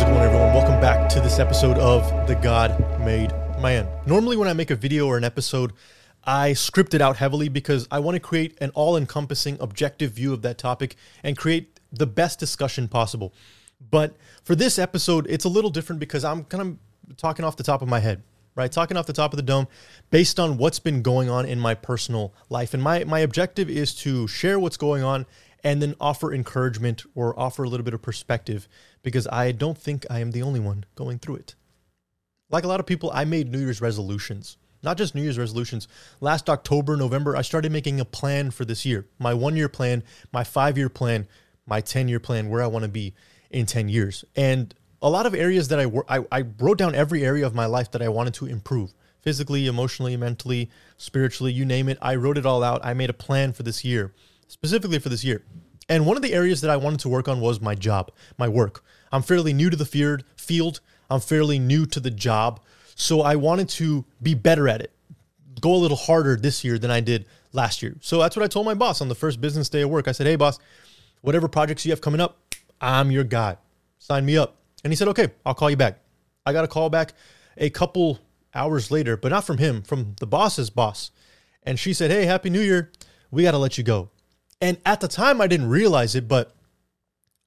welcome back to this episode of The God Made Man. Normally, when I make a video or an episode, I script it out heavily because I want to create an all encompassing, objective view of that topic and create the best discussion possible. But for this episode, it's a little different because I'm kind of talking off the top of my head, right? Talking off the top of the dome based on what's been going on in my personal life. And my, my objective is to share what's going on and then offer encouragement or offer a little bit of perspective because I don't think I am the only one going through it. Like a lot of people, I made New Year's resolutions. Not just New Year's resolutions. Last October, November, I started making a plan for this year. My one year plan, my five year plan, my 10 year plan, where I want to be in 10 years. And a lot of areas that I, I, I wrote down every area of my life that I wanted to improve physically, emotionally, mentally, spiritually, you name it. I wrote it all out. I made a plan for this year, specifically for this year. And one of the areas that I wanted to work on was my job, my work. I'm fairly new to the field, field. I'm fairly new to the job. So I wanted to be better at it, go a little harder this year than I did last year. So that's what I told my boss on the first business day of work. I said, hey, boss, whatever projects you have coming up, I'm your guy. Sign me up. And he said, okay, I'll call you back. I got a call back a couple hours later, but not from him, from the boss's boss. And she said, hey, Happy New Year. We got to let you go. And at the time, I didn't realize it, but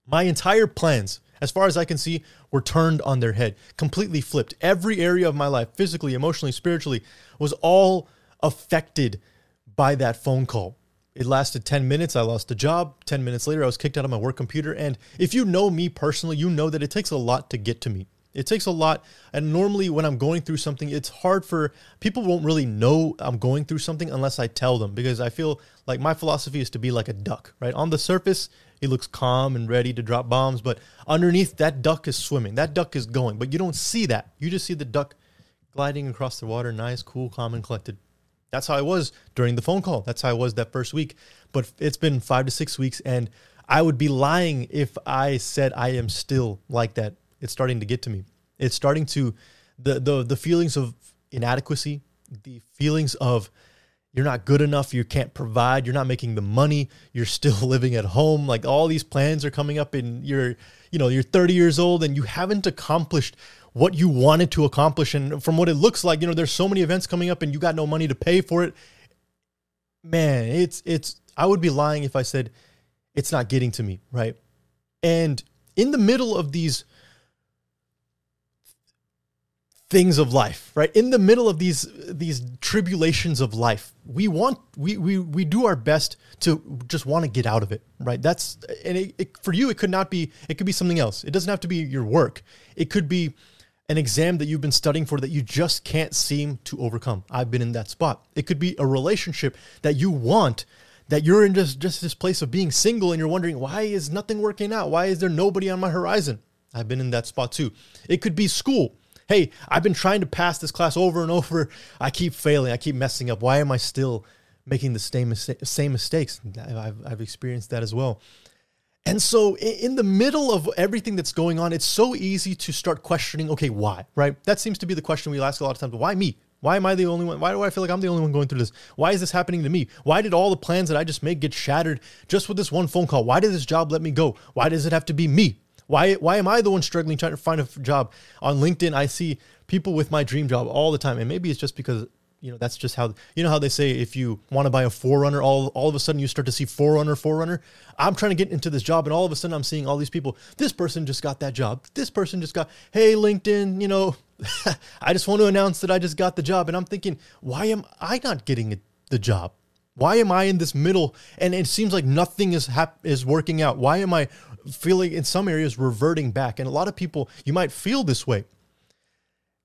my entire plans, as far as I can see, were turned on their head, completely flipped. Every area of my life, physically, emotionally, spiritually, was all affected by that phone call. It lasted 10 minutes. I lost the job. 10 minutes later, I was kicked out of my work computer. And if you know me personally, you know that it takes a lot to get to me. It takes a lot. And normally, when I'm going through something, it's hard for people won't really know I'm going through something unless I tell them because I feel like my philosophy is to be like a duck, right? On the surface, he looks calm and ready to drop bombs, but underneath, that duck is swimming. That duck is going, but you don't see that. You just see the duck gliding across the water, nice, cool, calm, and collected. That's how I was during the phone call. That's how I was that first week. But it's been five to six weeks, and I would be lying if I said I am still like that. It's starting to get to me. It's starting to the the the feelings of inadequacy, the feelings of you're not good enough, you can't provide, you're not making the money, you're still living at home. Like all these plans are coming up and you're, you know, you're 30 years old and you haven't accomplished what you wanted to accomplish. And from what it looks like, you know, there's so many events coming up and you got no money to pay for it. Man, it's it's I would be lying if I said it's not getting to me, right? And in the middle of these things of life right? In the middle of these these tribulations of life we want we we, we do our best to just want to get out of it right? That's and it, it, for you it could not be it could be something else. It doesn't have to be your work. It could be an exam that you've been studying for that you just can't seem to overcome. I've been in that spot. It could be a relationship that you want that you're in just just this place of being single and you're wondering why is nothing working out? Why is there nobody on my horizon? I've been in that spot too. It could be school hey, I've been trying to pass this class over and over. I keep failing. I keep messing up. Why am I still making the same same mistakes? I've, I've experienced that as well. And so, in the middle of everything that's going on, it's so easy to start questioning, okay, why, right? That seems to be the question we ask a lot of times. Why me? Why am I the only one? Why do I feel like I'm the only one going through this? Why is this happening to me? Why did all the plans that I just made get shattered just with this one phone call? Why did this job let me go? Why does it have to be me? Why why am I the one struggling trying to find a job? On LinkedIn, I see people with my dream job all the time, and maybe it's just because you know that's just how you know how they say if you want to buy a 4Runner, all all of a sudden you start to see 4Runner, 4Runner. I'm trying to get into this job, and all of a sudden I'm seeing all these people. This person just got that job. This person just got. Hey, LinkedIn, you know, I just want to announce that I just got the job, and I'm thinking, why am I not getting the job? Why am I in this middle? And it seems like nothing is hap- is working out. Why am I feeling in some areas reverting back? And a lot of people, you might feel this way.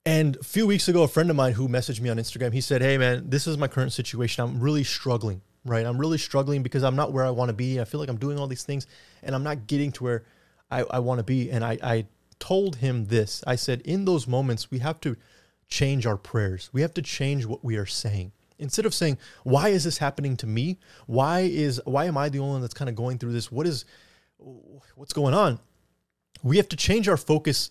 And a few weeks ago, a friend of mine who messaged me on Instagram, he said, "Hey man, this is my current situation. I'm really struggling. Right? I'm really struggling because I'm not where I want to be. I feel like I'm doing all these things, and I'm not getting to where I, I want to be." And I, I told him this. I said, "In those moments, we have to." change our prayers. We have to change what we are saying instead of saying why is this happening to me why is why am i the only one that's kind of going through this what is what's going on? We have to change our focus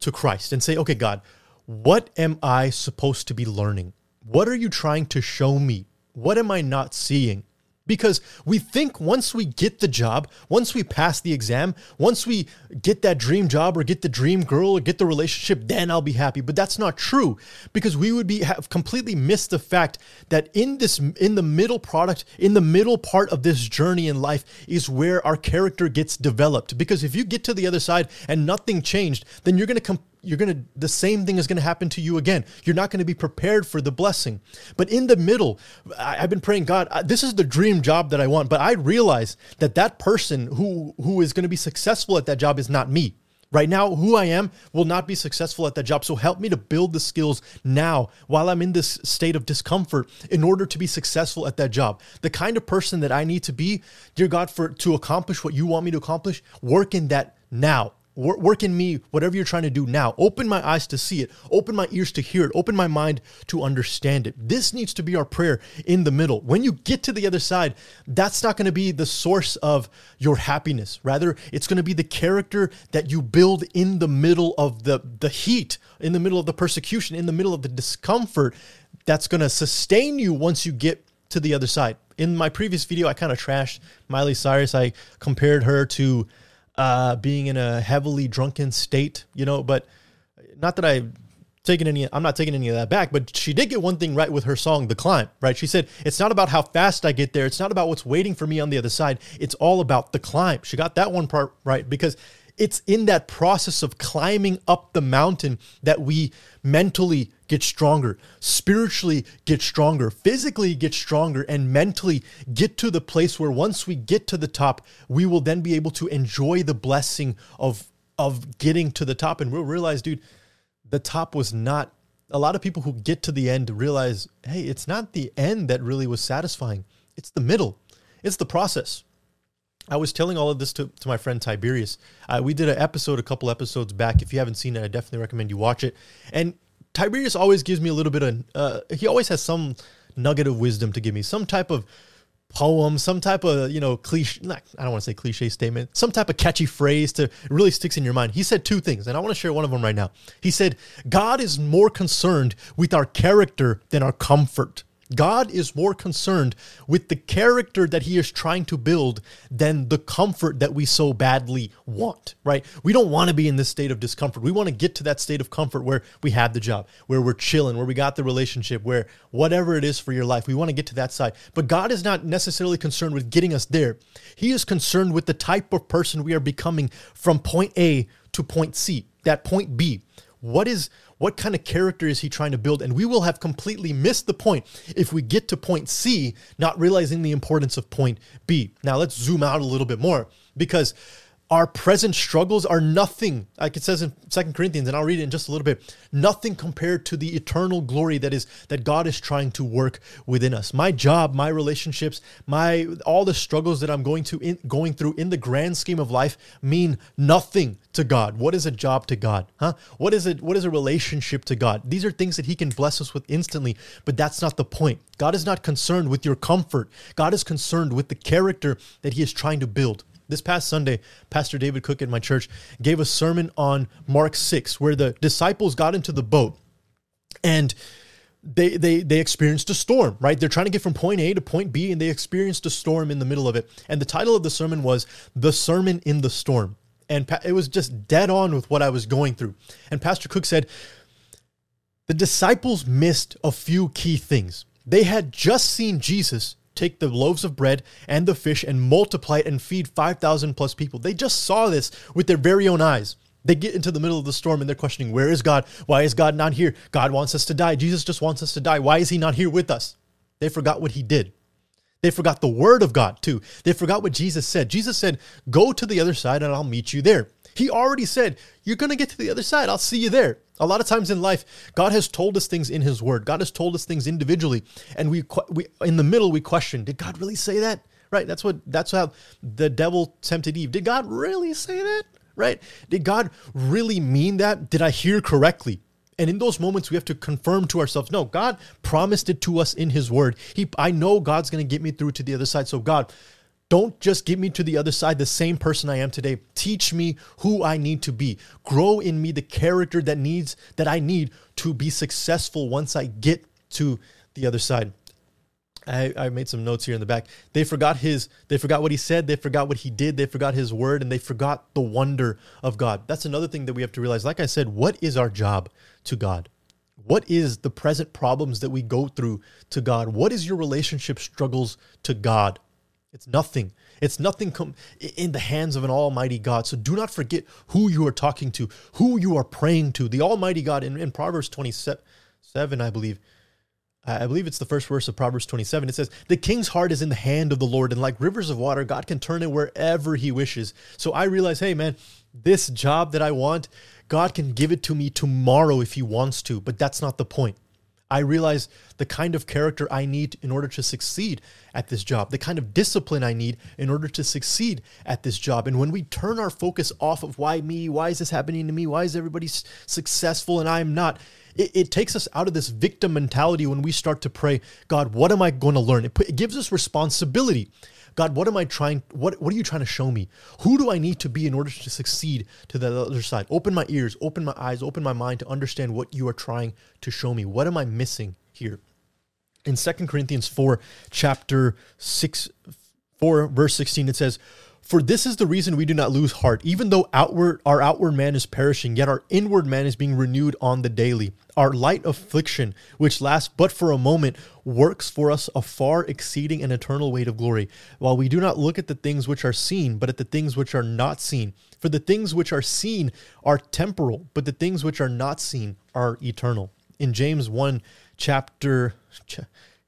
to christ and say okay god what am i supposed to be learning? What are you trying to show me? What am i not seeing because we think once we get the job, once we pass the exam, once we get that dream job or get the dream girl or get the relationship, then I'll be happy. But that's not true because we would be have completely missed the fact that in this in the middle product, in the middle part of this journey in life is where our character gets developed. Because if you get to the other side and nothing changed, then you're going to come you're going to the same thing is going to happen to you again you're not going to be prepared for the blessing but in the middle I, have been praying god this is the dream job that i want but i realize that that person who who is going to be successful at that job is not me Right now, who I am will not be successful at that job. So help me to build the skills now while I'm in this state of discomfort in order to be successful at that job. The kind of person that I need to be, dear God, for to accomplish what you want me to accomplish, work in that now work in me whatever you're trying to do now. Open my eyes to see it. Open my ears to hear it. Open my mind to understand it. This needs to be our prayer in the middle. When you get to the other side that's not going to be the source of your happiness. Rather it's going to be the character that you build in the middle of the the heat in the middle of the persecution in the middle of the discomfort that's going to sustain you once you get to the other side. In my previous video i kind of trashed miley cyrus. I compared her to uh, being in a heavily drunken state, you know, but not that I've taken any, I'm not taking any of that back, but she did get one thing right with her song, The Climb, right? She said, it's not about how fast I get there. It's not about what's waiting for me on the other side. It's all about the climb. She got that one part right because it's in that process of climbing up the mountain that we mentally get stronger, spiritually get stronger, physically get stronger, and mentally get to the place where once we get to the top, we will then be able to enjoy the blessing of of getting to the top. And we'll realize dude the top was not a lot of people who get to the end realize hey it's not the end that really was satisfying. It's the middle. It's the process I was telling all of this to, to my friend Tiberius. Uh, we did an episode a couple episodes back. If you haven't seen it, I definitely recommend you watch it. And Tiberius always gives me a little bit of, uh, he always has some nugget of wisdom to give me, some type of poem, some type of, you know, cliche, not, I don't want to say cliche statement, some type of catchy phrase to really sticks in your mind. He said two things, and I want to share one of them right now. He said, God is more concerned with our character than our comfort. God is more concerned with the character that he is trying to build than the comfort that we so badly want, right? We don't want to be in this state of discomfort. We want to get to that state of comfort where we had the job, where we're chilling, where we got the relationship, where whatever it is for your life, we want to get to that side. But God is not necessarily concerned with getting us there. He is concerned with the type of person we are becoming from point A to point C, that point B. What is what kind of character is he trying to build? And we will have completely missed the point if we get to point C, not realizing the importance of point B. Now let's zoom out a little bit more because our present struggles are nothing like it says in second corinthians and i'll read it in just a little bit nothing compared to the eternal glory that is that god is trying to work within us. My job my relationships my all the struggles that i'm going to in, going through in the grand scheme of life mean nothing to god. What is a job to god huh? What is it what is a relationship to god? These are things that he can bless us with instantly but that's not the point. God is not concerned with your comfort. God is concerned with the character that he is trying to build this past Sunday, Pastor David Cook at my church gave a sermon on Mark 6, where the disciples got into the boat and they they they experienced a storm, right? They're trying to get from point A to point B and they experienced a storm in the middle of it. And the title of the sermon was The Sermon in the Storm. And it was just dead on with what I was going through. And Pastor Cook said the disciples missed a few key things. They had just seen Jesus take the loaves of bread and the fish and multiply it and feed 5,000 plus people. They just saw this with their very own eyes. They get into the middle of the storm and they're questioning, Where is God? Why is God not here? God wants us to die. Jesus just wants us to die. Why is he not here with us? They forgot what he did. They forgot the word of God too. They forgot what Jesus said. Jesus said, Go to the other side and I'll meet you there. He already said, You're going to get to the other side. I'll see you there. A lot of times in life, God has told us things in His Word. God has told us things individually, and we, we in the middle we question: Did God really say that? Right? That's what. That's how the devil tempted Eve. Did God really say that? Right? Did God really mean that? Did I hear correctly? And in those moments, we have to confirm to ourselves, no, God promised it to us in His Word. He, I know God's going to get me through to the other side. So God, don't just get me to the other side, the same person I am today. Teach me who I need to be. Grow in me the character that needs that I need to be successful once I get to the other side. I, I made some notes here in the back. They forgot his, they forgot what he said, they forgot what he did, they forgot his word, and they forgot the wonder of God. That's another thing that we have to realize. Like I said, what is our job to God? What is the present problems that we go through to God? What is your relationship struggles to God? It's nothing. It's nothing com- in the hands of an almighty God. So do not forget who you are talking to, who you are praying to. The almighty God in, in Proverbs 27, I believe, I believe it's the first verse of Proverbs 27. It says, The king's heart is in the hand of the Lord, and like rivers of water, God can turn it wherever he wishes. So I realize, hey, man, this job that I want, God can give it to me tomorrow if he wants to, but that's not the point. I realize the kind of character I need in order to succeed at this job, the kind of discipline I need in order to succeed at this job. And when we turn our focus off of why me, why is this happening to me, why is everybody successful and I'm not, it, it, takes us out of this victim mentality when we start to pray, God, what am I going to learn? It, it gives us responsibility. God, what am I trying? What what are you trying to show me? Who do I need to be in order to succeed to the other side? Open my ears, open my eyes, open my mind to understand what you are trying to show me. What am I missing here? In Second Corinthians 4, chapter 6, 4, verse 16, it says, for this is the reason we do not lose heart, even though outward our outward man is perishing, yet our inward man is being renewed on the daily. Our light affliction, which lasts but for a moment, works for us a far exceeding and eternal weight of glory, while we do not look at the things which are seen, but at the things which are not seen. For the things which are seen are temporal, but the things which are not seen are eternal. In James 1 chapter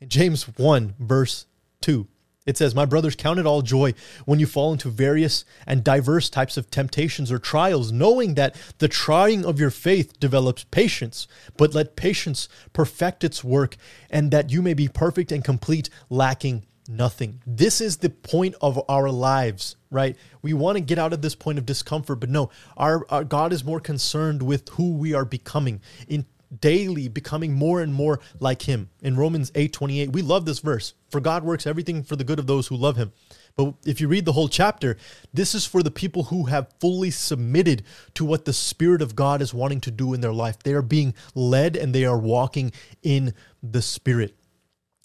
in James 1 verse 2 it says, My brothers, count it all joy when you fall into various and diverse types of temptations or trials, knowing that the trying of your faith develops patience. But let patience perfect its work, and that you may be perfect and complete, lacking nothing. This is the point of our lives, right? We want to get out of this point of discomfort, but no, our, our God is more concerned with who we are becoming. In daily becoming more and more like him. In Romans 8:28, we love this verse. For God works everything for the good of those who love him. But if you read the whole chapter, this is for the people who have fully submitted to what the Spirit of God is wanting to do in their life. They are being led and they are walking in the Spirit.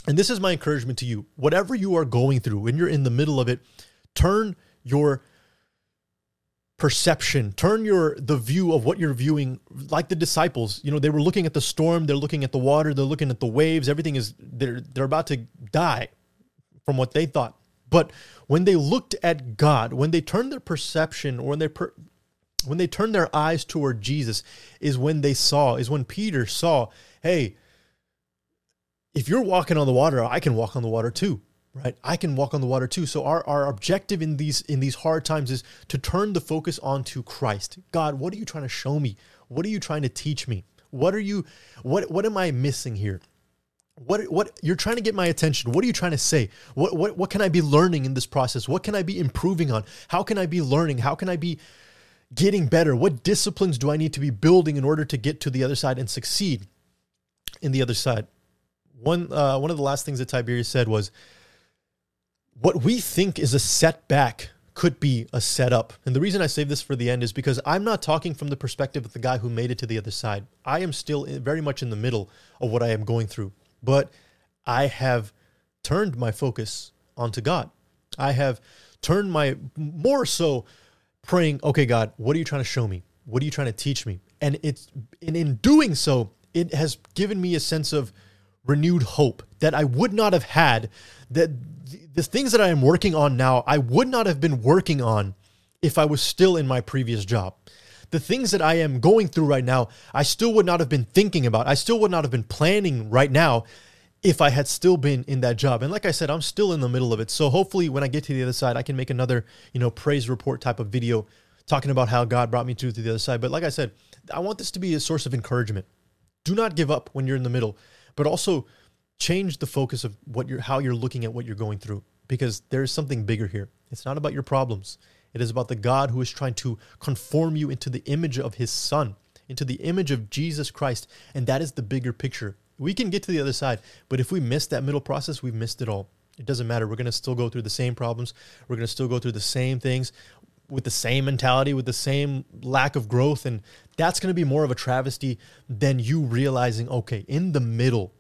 And this is my encouragement to you. Whatever you are going through, when you're in the middle of it, turn your perception. Turn your the view of what you're viewing like the disciples you know they were looking at the storm they're looking at the water they're looking at the waves everything is they're they're about to die from what they thought. But when they looked at god when they turned their perception or when they per, when they turned their eyes toward jesus is when they saw is when peter saw hey if you're walking on the water i can walk on the water too right? I can walk on the water too. So our, our objective in these in these hard times is to turn the focus onto christ. God what are you trying to show me? What are you trying to teach me? What are you what what am i missing here? What what you're trying to get my attention. What are you trying to say? What what what can i be learning in this process? What can i be improving on? How can i be learning? How can i be getting better? What disciplines do i need to be building in order to get to the other side and succeed in the other side? One uh, one of the last things that tiberius said was what we think is a setback could be a setup. And the reason I save this for the end is because I'm not talking from the perspective of the guy who made it to the other side. I am still very much in the middle of what I am going through, but I have turned my focus onto God. I have turned my more so praying, okay, God, what are you trying to show me? What are you trying to teach me? And it's and in doing so, it has given me a sense of renewed hope that I would not have had that the things that I am working on now, I would not have been working on if I was still in my previous job. The things that I am going through right now, I still would not have been thinking about. I still would not have been planning right now if I had still been in that job. And like I said, I'm still in the middle of it. So hopefully when I get to the other side, I can make another, you know, praise report type of video talking about how God brought me to, to the other side. But like I said, I want this to be a source of encouragement. Do not give up when you're in the middle, but also change the focus of what you're how you're looking at what you're going through because there is something bigger here. It's not about your problems. It is about the God who is trying to conform you into the image of his son, into the image of Jesus Christ, and that is the bigger picture. We can get to the other side, but if we miss that middle process, we've missed it all. It doesn't matter. We're going to still go through the same problems. We're going to still go through the same things with the same mentality, with the same lack of growth. And that's going to be more of a travesty than you realizing, okay, in the middle,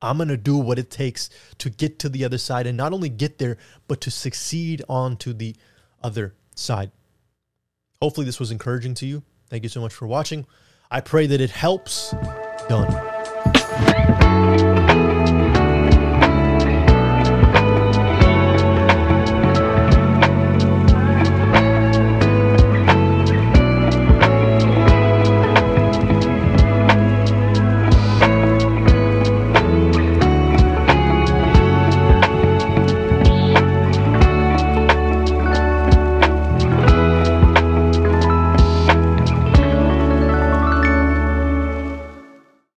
I'm going to do what it takes to get to the other side and not only get there, but to succeed on to the other side. Hopefully, this was encouraging to you. Thank you so much for watching. I pray that it helps. Done.